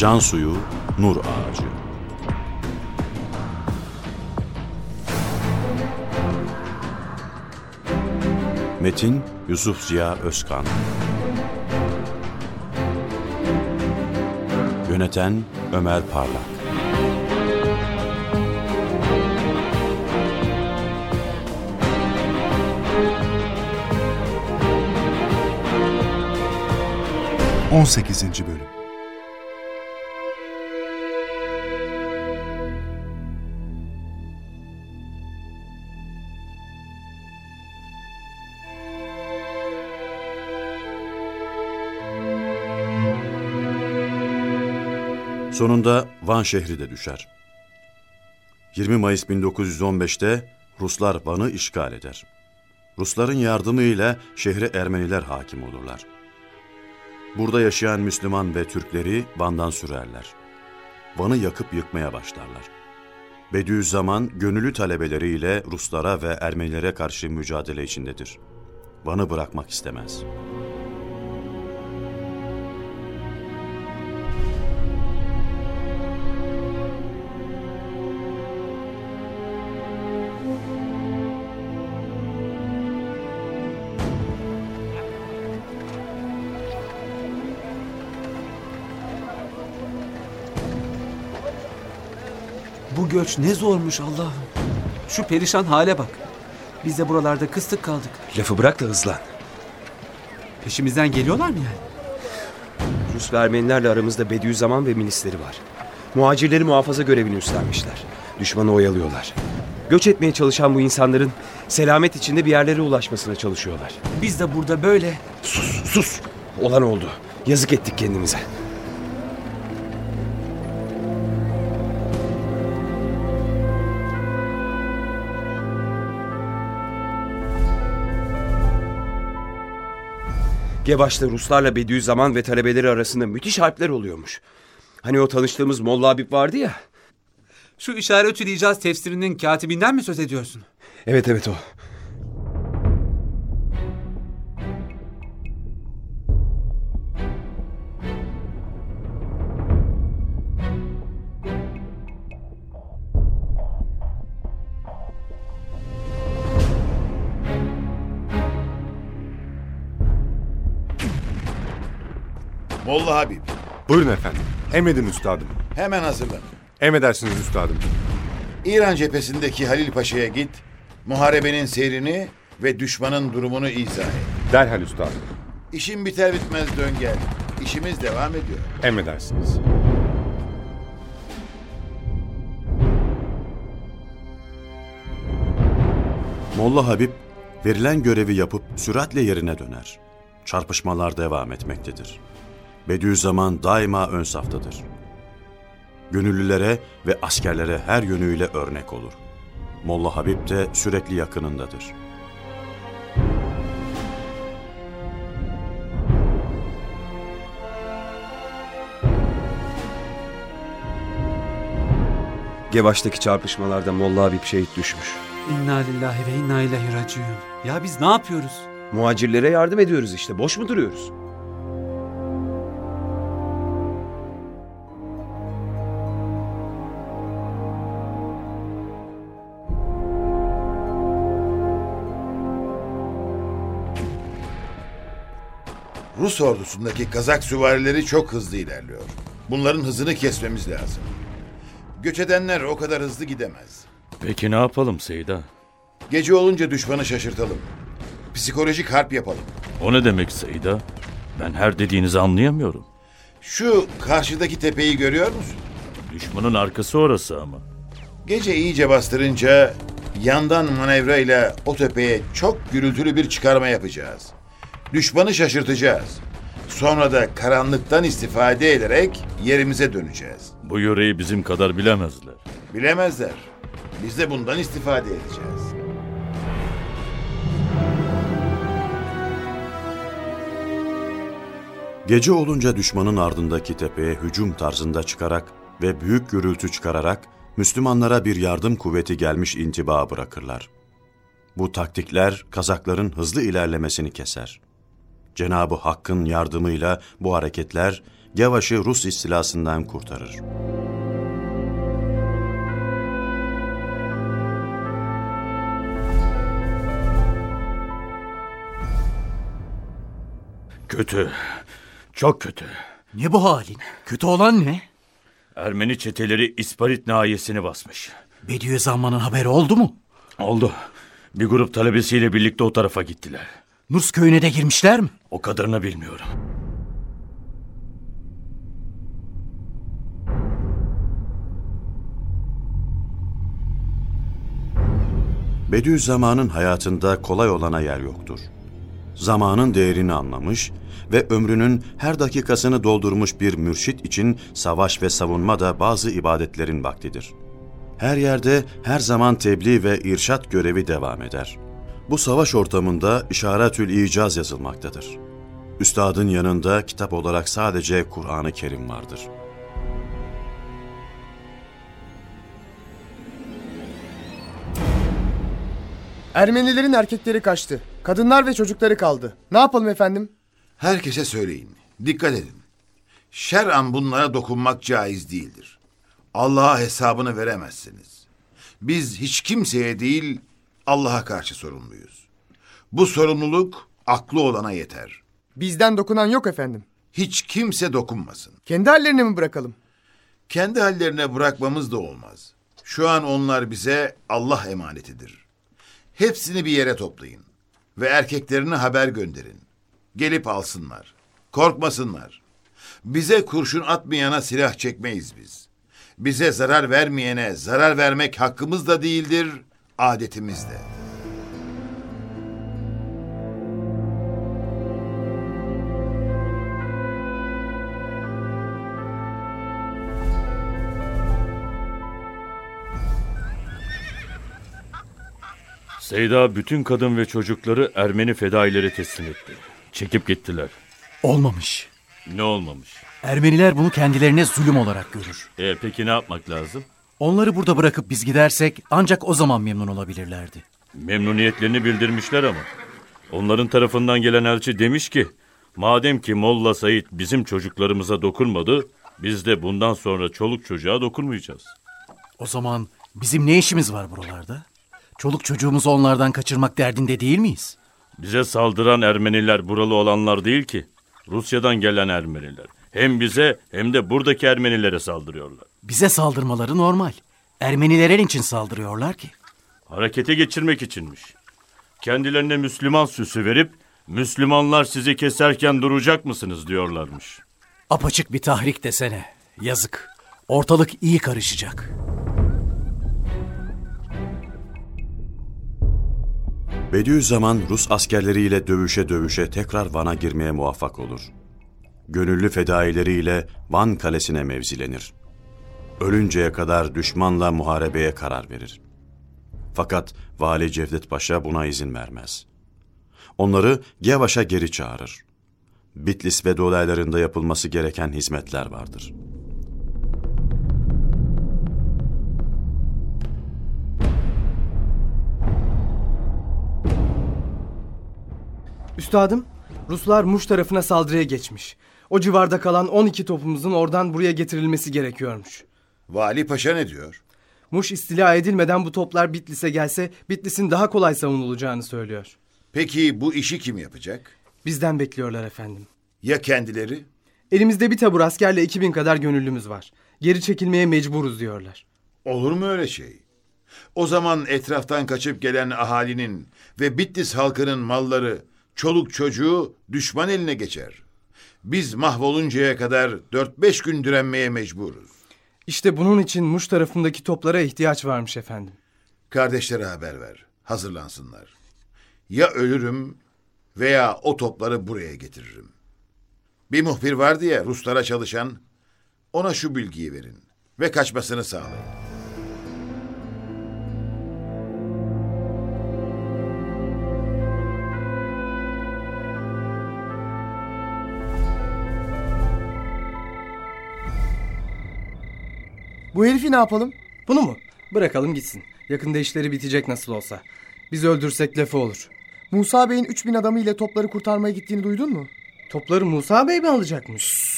Can suyu, nur ağacı. Metin Yusuf Ziya Özkan. Yöneten Ömer Parlak. On sekizinci Bölüm Sonunda Van şehri de düşer. 20 Mayıs 1915'te Ruslar Van'ı işgal eder. Rusların yardımıyla şehre Ermeniler hakim olurlar. Burada yaşayan Müslüman ve Türkleri Van'dan sürerler. Van'ı yakıp yıkmaya başlarlar. Bediüzzaman gönüllü talebeleriyle Ruslara ve Ermenilere karşı mücadele içindedir. Van'ı bırakmak istemez. Göç ne zormuş Allah'ım. Şu perişan hale bak. Biz de buralarda kıstık kaldık. Lafı bırak da hızlan. Peşimizden geliyorlar mı yani? Rus ve Ermenilerle aramızda Bediüzzaman ve milisleri var. Muhacirleri muhafaza görevini üstlenmişler. Düşmanı oyalıyorlar. Göç etmeye çalışan bu insanların selamet içinde bir yerlere ulaşmasına çalışıyorlar. Biz de burada böyle. Sus, sus! Olan oldu. Yazık ettik kendimize. Gevaş'ta Ruslarla Bediüzzaman ve talebeleri arasında müthiş harpler oluyormuş. Hani o tanıştığımız Molla Habib vardı ya. Şu işaret icaz tefsirinin katibinden mi söz ediyorsun? Evet evet o. Molla Habib, Buyurun efendim. Emredin üstadım. hemen hazırlan. Emredersiniz üstadım. İran cephesindeki Halil Paşa'ya git, muharebenin seyrini ve düşmanın durumunu izah et. Derhal üstadım. İşin biter bitmez dön gel. İşimiz devam ediyor. Emredersiniz. Molla Habib verilen görevi yapıp süratle yerine döner. Çarpışmalar devam etmektedir. Bediüzzaman daima ön saftadır. Gönüllülere ve askerlere her yönüyle örnek olur. Molla Habib de sürekli yakınındadır. Gevaş'taki çarpışmalarda Molla Habib şehit düşmüş. İnna lillahi ve inna ileyhi raciun. Ya biz ne yapıyoruz? Muhacirlere yardım ediyoruz işte. Boş mu duruyoruz? Rus ordusundaki Kazak süvarileri çok hızlı ilerliyor. Bunların hızını kesmemiz lazım. Göç edenler o kadar hızlı gidemez. Peki ne yapalım Seyda? Gece olunca düşmanı şaşırtalım. Psikolojik harp yapalım. O ne demek Seyda? Ben her dediğinizi anlayamıyorum. Şu karşıdaki tepeyi görüyor musun? Düşmanın arkası orası ama. Gece iyice bastırınca yandan manevrayla o tepeye çok gürültülü bir çıkarma yapacağız. Düşmanı şaşırtacağız. Sonra da karanlıktan istifade ederek yerimize döneceğiz. Bu yöreyi bizim kadar bilemezler. Bilemezler. Biz de bundan istifade edeceğiz. Gece olunca düşmanın ardındaki tepeye hücum tarzında çıkarak ve büyük gürültü çıkararak Müslümanlara bir yardım kuvveti gelmiş intiba bırakırlar. Bu taktikler Kazakların hızlı ilerlemesini keser. Cenab-ı Hakk'ın yardımıyla bu hareketler Gevaş'ı Rus istilasından kurtarır. Kötü. Çok kötü. Ne bu halin? Kötü olan ne? Ermeni çeteleri İsparit nahiyesini basmış. Bediüzzaman'ın haberi oldu mu? Oldu. Bir grup talebesiyle birlikte o tarafa gittiler. Nurs köyüne de girmişler mi? O kadarını bilmiyorum. Bediüzzaman'ın hayatında kolay olana yer yoktur. Zamanın değerini anlamış ve ömrünün her dakikasını doldurmuş bir mürşit için savaş ve savunma da bazı ibadetlerin vaktidir. Her yerde her zaman tebliğ ve irşat görevi devam eder. Bu savaş ortamında işaretül icaz yazılmaktadır. Üstadın yanında kitap olarak sadece Kur'an-ı Kerim vardır. Ermenilerin erkekleri kaçtı. Kadınlar ve çocukları kaldı. Ne yapalım efendim? Herkese söyleyin. Dikkat edin. Şer'an bunlara dokunmak caiz değildir. Allah'a hesabını veremezsiniz. Biz hiç kimseye değil Allah'a karşı sorumluyuz. Bu sorumluluk aklı olana yeter. Bizden dokunan yok efendim. Hiç kimse dokunmasın. Kendi hallerine mi bırakalım? Kendi hallerine bırakmamız da olmaz. Şu an onlar bize Allah emanetidir. Hepsini bir yere toplayın ve erkeklerine haber gönderin. Gelip alsınlar. Korkmasınlar. Bize kurşun atmayana silah çekmeyiz biz. Bize zarar vermeyene zarar vermek hakkımız da değildir, adetimiz de. Seyda bütün kadın ve çocukları Ermeni fedailere teslim etti. Çekip gittiler. Olmamış. Ne olmamış? Ermeniler bunu kendilerine zulüm olarak görür. E peki ne yapmak lazım? Onları burada bırakıp biz gidersek ancak o zaman memnun olabilirlerdi. Memnuniyetlerini bildirmişler ama. Onların tarafından gelen elçi demiş ki, madem ki Molla Said bizim çocuklarımıza dokunmadı, biz de bundan sonra çoluk çocuğa dokunmayacağız. O zaman bizim ne işimiz var buralarda? Çoluk çocuğumuzu onlardan kaçırmak derdinde değil miyiz? Bize saldıran Ermeniler buralı olanlar değil ki. Rusya'dan gelen Ermeniler. Hem bize hem de buradaki Ermenilere saldırıyorlar. Bize saldırmaları normal. Ermenilere için saldırıyorlar ki? Harekete geçirmek içinmiş. Kendilerine Müslüman süsü verip Müslümanlar sizi keserken duracak mısınız diyorlarmış. Apaçık bir tahrik desene. Yazık. Ortalık iyi karışacak. Bediüzzaman Rus askerleriyle dövüşe dövüşe tekrar Van'a girmeye muvaffak olur. Gönüllü fedaileriyle Van kalesine mevzilenir. Ölünceye kadar düşmanla muharebeye karar verir. Fakat Vali Cevdet Paşa buna izin vermez. Onları Gevaş'a geri çağırır. Bitlis ve dolaylarında yapılması gereken hizmetler vardır. Üstadım, Ruslar Muş tarafına saldırıya geçmiş. O civarda kalan 12 topumuzun oradan buraya getirilmesi gerekiyormuş. Vali Paşa ne diyor? Muş istila edilmeden bu toplar Bitlis'e gelse Bitlis'in daha kolay savunulacağını söylüyor. Peki bu işi kim yapacak? Bizden bekliyorlar efendim. Ya kendileri? Elimizde bir tabur askerle 2000 kadar gönüllümüz var. Geri çekilmeye mecburuz diyorlar. Olur mu öyle şey? O zaman etraftan kaçıp gelen ahalinin ve Bitlis halkının malları, çoluk çocuğu düşman eline geçer. Biz mahvoluncaya kadar 4-5 gün direnmeye mecburuz. İşte bunun için Muş tarafındaki toplara ihtiyaç varmış efendim. Kardeşlere haber ver. Hazırlansınlar. Ya ölürüm veya o topları buraya getiririm. Bir muhbir vardı ya Ruslara çalışan. Ona şu bilgiyi verin ve kaçmasını sağlayın. Bu herifi ne yapalım? Bunu mu? Bırakalım gitsin. Yakında işleri bitecek nasıl olsa. Biz öldürsek lafı olur. Musa Bey'in 3000 adamı ile topları kurtarmaya gittiğini duydun mu? Topları Musa Bey mi alacakmış?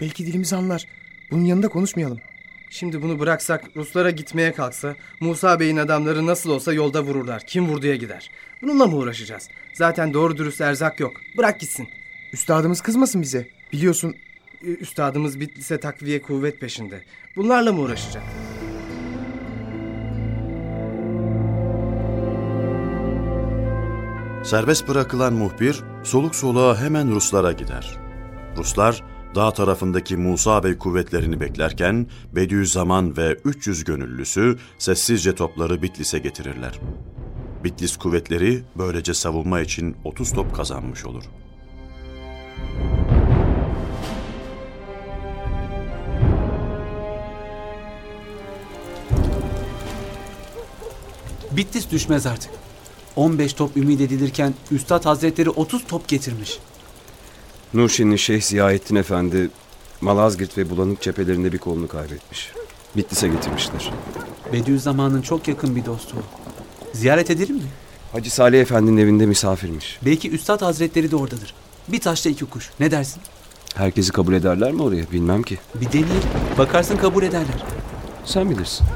Belki dilimizi anlar. Bunun yanında konuşmayalım. Şimdi bunu bıraksak Ruslara gitmeye kalksa Musa Bey'in adamları nasıl olsa yolda vururlar. Kim vurduya gider. Bununla mı uğraşacağız? Zaten doğru dürüst erzak yok. Bırak gitsin. Üstadımız kızmasın bize. Biliyorsun Üstadımız Bitlis'e takviye kuvvet peşinde. Bunlarla mı uğraşacak? Serbest bırakılan muhbir soluk soluğa hemen Ruslara gider. Ruslar dağ tarafındaki Musa Bey kuvvetlerini beklerken Bediüzzaman ve 300 gönüllüsü sessizce topları Bitlis'e getirirler. Bitlis kuvvetleri böylece savunma için 30 top kazanmış olur. Bitlis düşmez artık. 15 top ümit edilirken Üstad Hazretleri 30 top getirmiş. Nurşin'in Şeyh Ziyaettin Efendi Malazgirt ve Bulanık cephelerinde bir kolunu kaybetmiş. Bitlis'e getirmişler. Bediüzzaman'ın çok yakın bir dostu. Ziyaret edelim mi? Hacı Salih Efendi'nin evinde misafirmiş. Belki Üstad Hazretleri de oradadır. Bir taşla iki kuş. Ne dersin? Herkesi kabul ederler mi oraya bilmem ki. Bir deneyelim. Bakarsın kabul ederler. Sen bilirsin.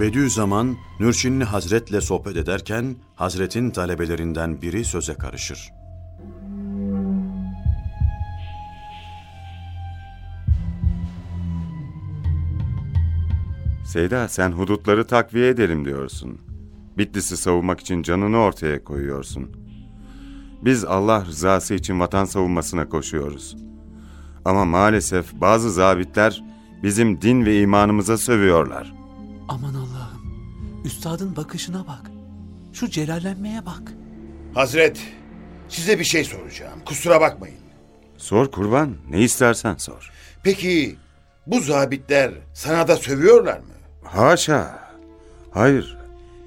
Bediüzzaman, Nurşinli Hazret'le sohbet ederken Hazret'in talebelerinden biri söze karışır. Seyda sen hudutları takviye edelim diyorsun. Bitlis'i savunmak için canını ortaya koyuyorsun. Biz Allah rızası için vatan savunmasına koşuyoruz. Ama maalesef bazı zabitler bizim din ve imanımıza sövüyorlar. Aman Allah'ım. Üstadın bakışına bak. Şu celallenmeye bak. Hazret, size bir şey soracağım. Kusura bakmayın. Sor kurban, ne istersen sor. Peki bu zabitler sana da sövüyorlar mı? Haşa. Hayır.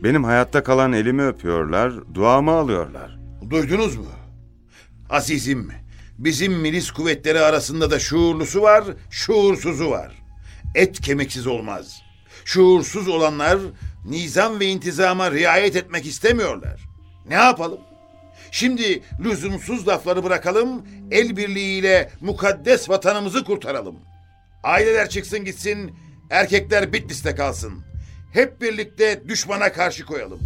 Benim hayatta kalan elimi öpüyorlar, duamı alıyorlar. Duydunuz mu? Azizim, bizim milis kuvvetleri arasında da şuurlusu var, şuursuzu var. Et kemiksiz olmaz. Şuursuz olanlar nizam ve intizama riayet etmek istemiyorlar. Ne yapalım? Şimdi lüzumsuz lafları bırakalım, el birliğiyle mukaddes vatanımızı kurtaralım. Aileler çıksın gitsin, erkekler Bitlis'te kalsın. Hep birlikte düşmana karşı koyalım.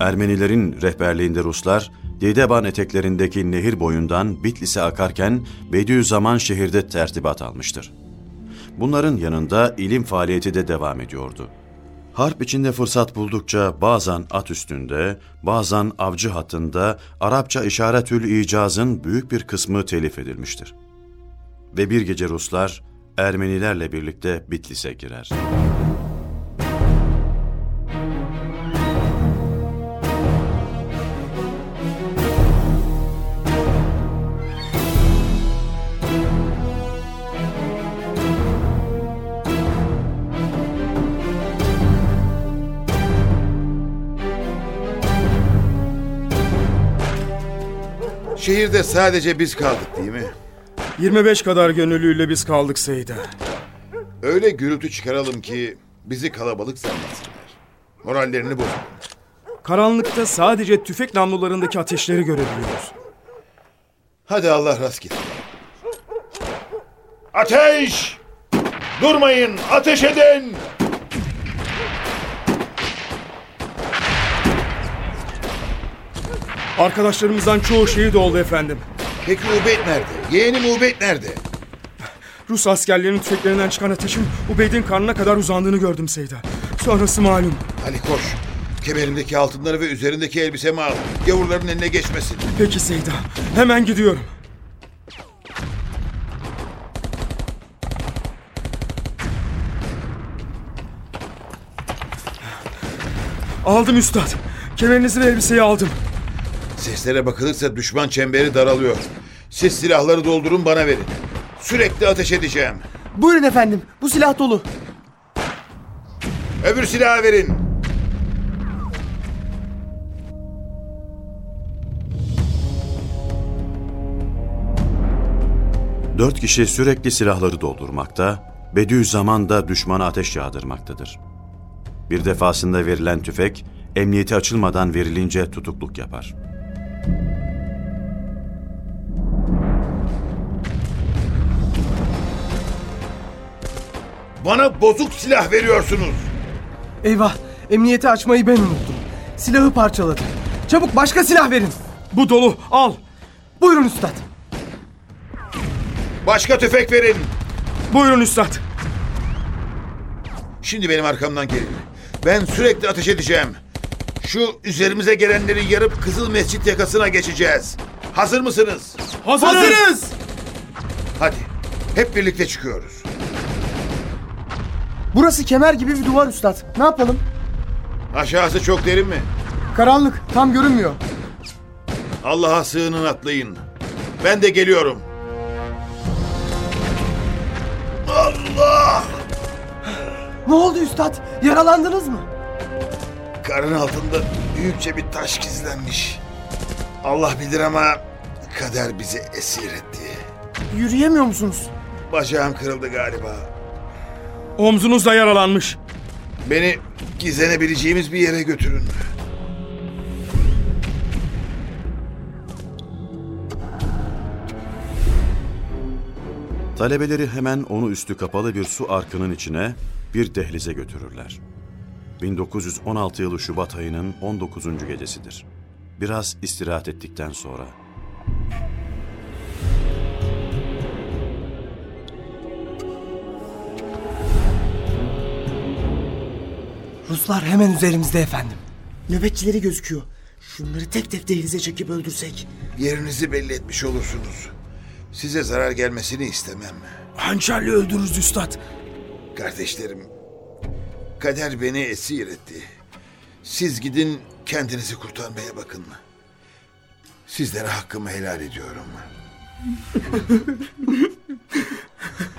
Ermenilerin rehberliğinde Ruslar, Dideban eteklerindeki nehir boyundan Bitlis'e akarken Bediüzzaman şehirde tertibat almıştır. Bunların yanında ilim faaliyeti de devam ediyordu. Harp içinde fırsat buldukça bazen at üstünde, bazen avcı hattında Arapça işaretül icazın büyük bir kısmı telif edilmiştir. Ve bir gece Ruslar Ermenilerle birlikte Bitlis'e girer. Şehirde sadece biz kaldık değil mi? 25 kadar gönüllüyle biz kaldık Seyda. Öyle gürültü çıkaralım ki bizi kalabalık sanmasınlar. Morallerini bozalım. Karanlıkta sadece tüfek namlularındaki ateşleri görebiliyoruz. Hadi Allah rast getir. Ateş! Durmayın, ateş edin! Arkadaşlarımızdan çoğu şehit oldu efendim. Peki Ubeyd nerede? Yeğenim Ubeyd nerede? Rus askerlerinin tüfeklerinden çıkan ateşin Ubeyd'in karnına kadar uzandığını gördüm Seyda. Sonrası malum. Ali koş. Kemerimdeki altınları ve üzerindeki elbisemi al. Gavurların eline geçmesin. Peki Seyda. Hemen gidiyorum. Aldım üstad. Kemerinizi ve elbiseyi aldım. Seslere bakılırsa düşman çemberi daralıyor. Siz silahları doldurun bana verin. Sürekli ateş edeceğim. Buyurun efendim. Bu silah dolu. Öbür silahı verin. Dört kişi sürekli silahları doldurmakta, Bediüzzaman da düşmana ateş yağdırmaktadır. Bir defasında verilen tüfek, emniyeti açılmadan verilince tutukluk yapar. Bana bozuk silah veriyorsunuz. Eyvah emniyeti açmayı ben unuttum. Silahı parçaladı. Çabuk başka silah verin. Bu dolu al. Buyurun üstad. Başka tüfek verin. Buyurun üstad. Şimdi benim arkamdan gelin. Ben sürekli ateş edeceğim. Şu üzerimize gelenleri yarıp Kızıl Mescit yakasına geçeceğiz. Hazır mısınız? Hazırız. Hadi. Hep birlikte çıkıyoruz. Burası kemer gibi bir duvar üstad. Ne yapalım? Aşağısı çok derin mi? Karanlık, tam görünmüyor. Allah'a sığının atlayın. Ben de geliyorum. Allah! Ne oldu üstad? Yaralandınız mı? Karın altında büyükçe bir taş gizlenmiş. Allah bilir ama kader bizi esir etti. Yürüyemiyor musunuz? Bacağım kırıldı galiba. Omzunuz da yaralanmış. Beni gizlenebileceğimiz bir yere götürün. Talebeleri hemen onu üstü kapalı bir su arkının içine bir dehlize götürürler. 1916 yılı Şubat ayının 19. gecesidir. Biraz istirahat ettikten sonra Ruslar hemen üzerimizde efendim. Nöbetçileri gözüküyor. Şunları tek tek dehlize çekip öldürsek. Yerinizi belli etmiş olursunuz. Size zarar gelmesini istemem. Hançerle öldürürüz üstad. Kardeşlerim, kader beni esir etti. Siz gidin kendinizi kurtarmaya bakın. Sizlere hakkımı helal ediyorum.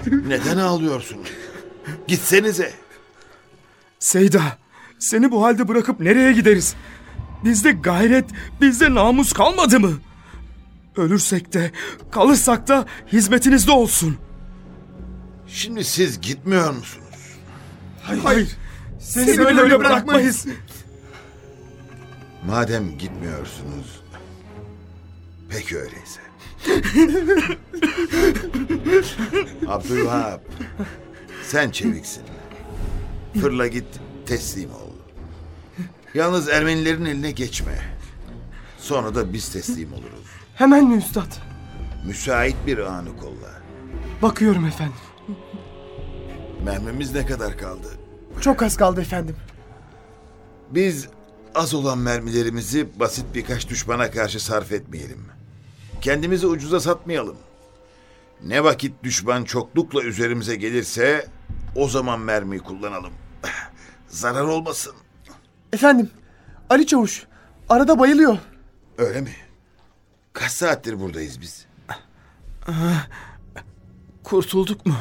Neden ağlıyorsunuz? Gitsenize. Seyda, seni bu halde bırakıp nereye gideriz? Bizde gayret, bizde namus kalmadı mı? Ölürsek de, kalırsak da hizmetinizde olsun. Şimdi siz gitmiyor musunuz? Hayır, seni, böyle, bırakmayız. Madem gitmiyorsunuz, peki öyleyse. Abdülvahap, sen çeviksin. Fırla git, teslim ol. Yalnız Ermenilerin eline geçme. Sonra da biz teslim oluruz. Hemen mi üstad? Müsait bir anı kolla. Bakıyorum efendim. Mermimiz ne kadar kaldı? Çok az kaldı efendim. Biz az olan mermilerimizi basit birkaç düşmana karşı sarf etmeyelim. Kendimizi ucuza satmayalım. Ne vakit düşman çoklukla üzerimize gelirse o zaman mermiyi kullanalım. Zarar olmasın. Efendim, Ali Çavuş. Arada bayılıyor. Öyle mi? Kaç saattir buradayız biz? Kurtulduk mu?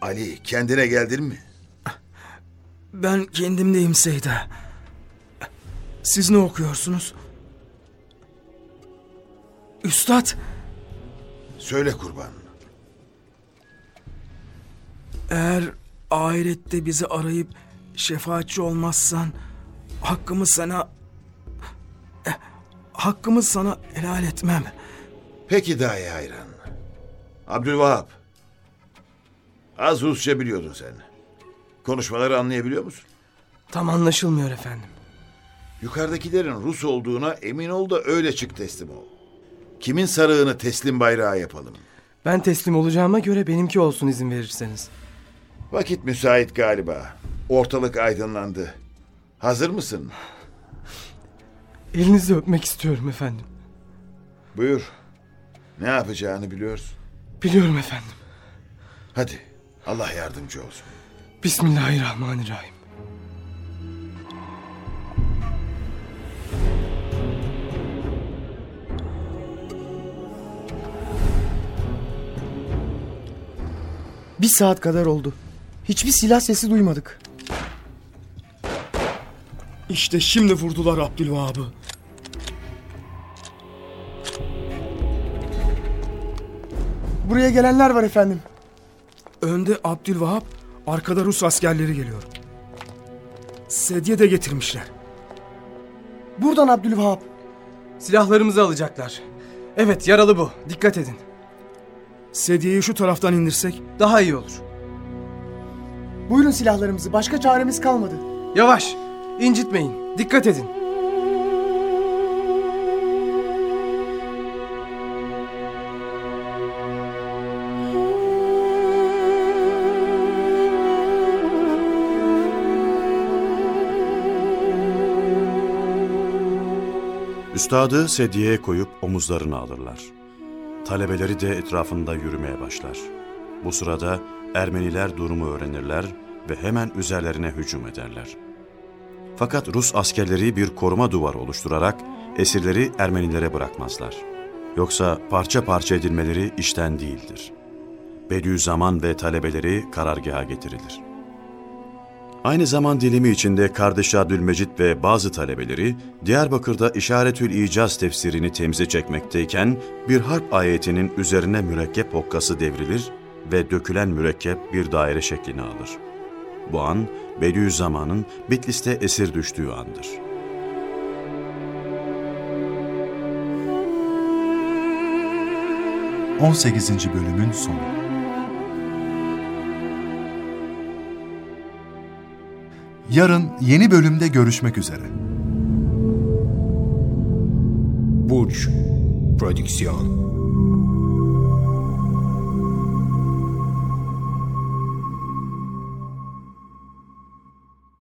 Ali kendine geldin mi? Ben kendimdeyim Seyda. Siz ne okuyorsunuz? Üstad, Söyle kurban. eğer ahirette bizi arayıp şefaatçi olmazsan hakkımı sana eh, hakkımı sana helal etmem. Peki dahi hayran. Abdülvahap. Az Rusça biliyordun sen. Konuşmaları anlayabiliyor musun? Tam anlaşılmıyor efendim. Yukarıdakilerin Rus olduğuna emin ol da öyle çık teslim ol. Kimin sarığını teslim bayrağı yapalım. Ben teslim olacağıma göre benimki olsun izin verirseniz. Vakit müsait galiba. Ortalık aydınlandı. Hazır mısın? Elinizi öpmek istiyorum efendim. Buyur. Ne yapacağını biliyorsun. Biliyorum efendim. Hadi. Allah yardımcı olsun. Bismillahirrahmanirrahim. Bir saat kadar oldu. Hiçbir silah sesi duymadık. İşte şimdi vurdular Abdülvahab'ı. Buraya gelenler var efendim. Önde Abdülvahap, arkada Rus askerleri geliyor. Sedye de getirmişler. Buradan Abdülvahap. Silahlarımızı alacaklar. Evet yaralı bu. Dikkat edin. Sedyeyi şu taraftan indirsek. Daha iyi olur. Buyurun silahlarımızı. Başka çaremiz kalmadı. Yavaş. İncitmeyin. Dikkat edin. Üstadı sedyeye koyup omuzlarına alırlar. Talebeleri de etrafında yürümeye başlar. Bu sırada Ermeniler durumu öğrenirler ve hemen üzerlerine hücum ederler. Fakat Rus askerleri bir koruma duvarı oluşturarak esirleri Ermenilere bırakmazlar. Yoksa parça parça edilmeleri işten değildir. Bediüzzaman ve talebeleri karargaha getirilir. Aynı zaman dilimi içinde kardeş Abdülmecit ve bazı talebeleri Diyarbakır'da İşaretül İcaz tefsirini temize çekmekteyken bir harp ayetinin üzerine mürekkep hokkası devrilir ve dökülen mürekkep bir daire şeklini alır. Bu an Bediüzzaman'ın Bitlis'te esir düştüğü andır. On sekizinci bölümün sonu. Yarın yeni bölümde görüşmek üzere. Burç Prodüksiyon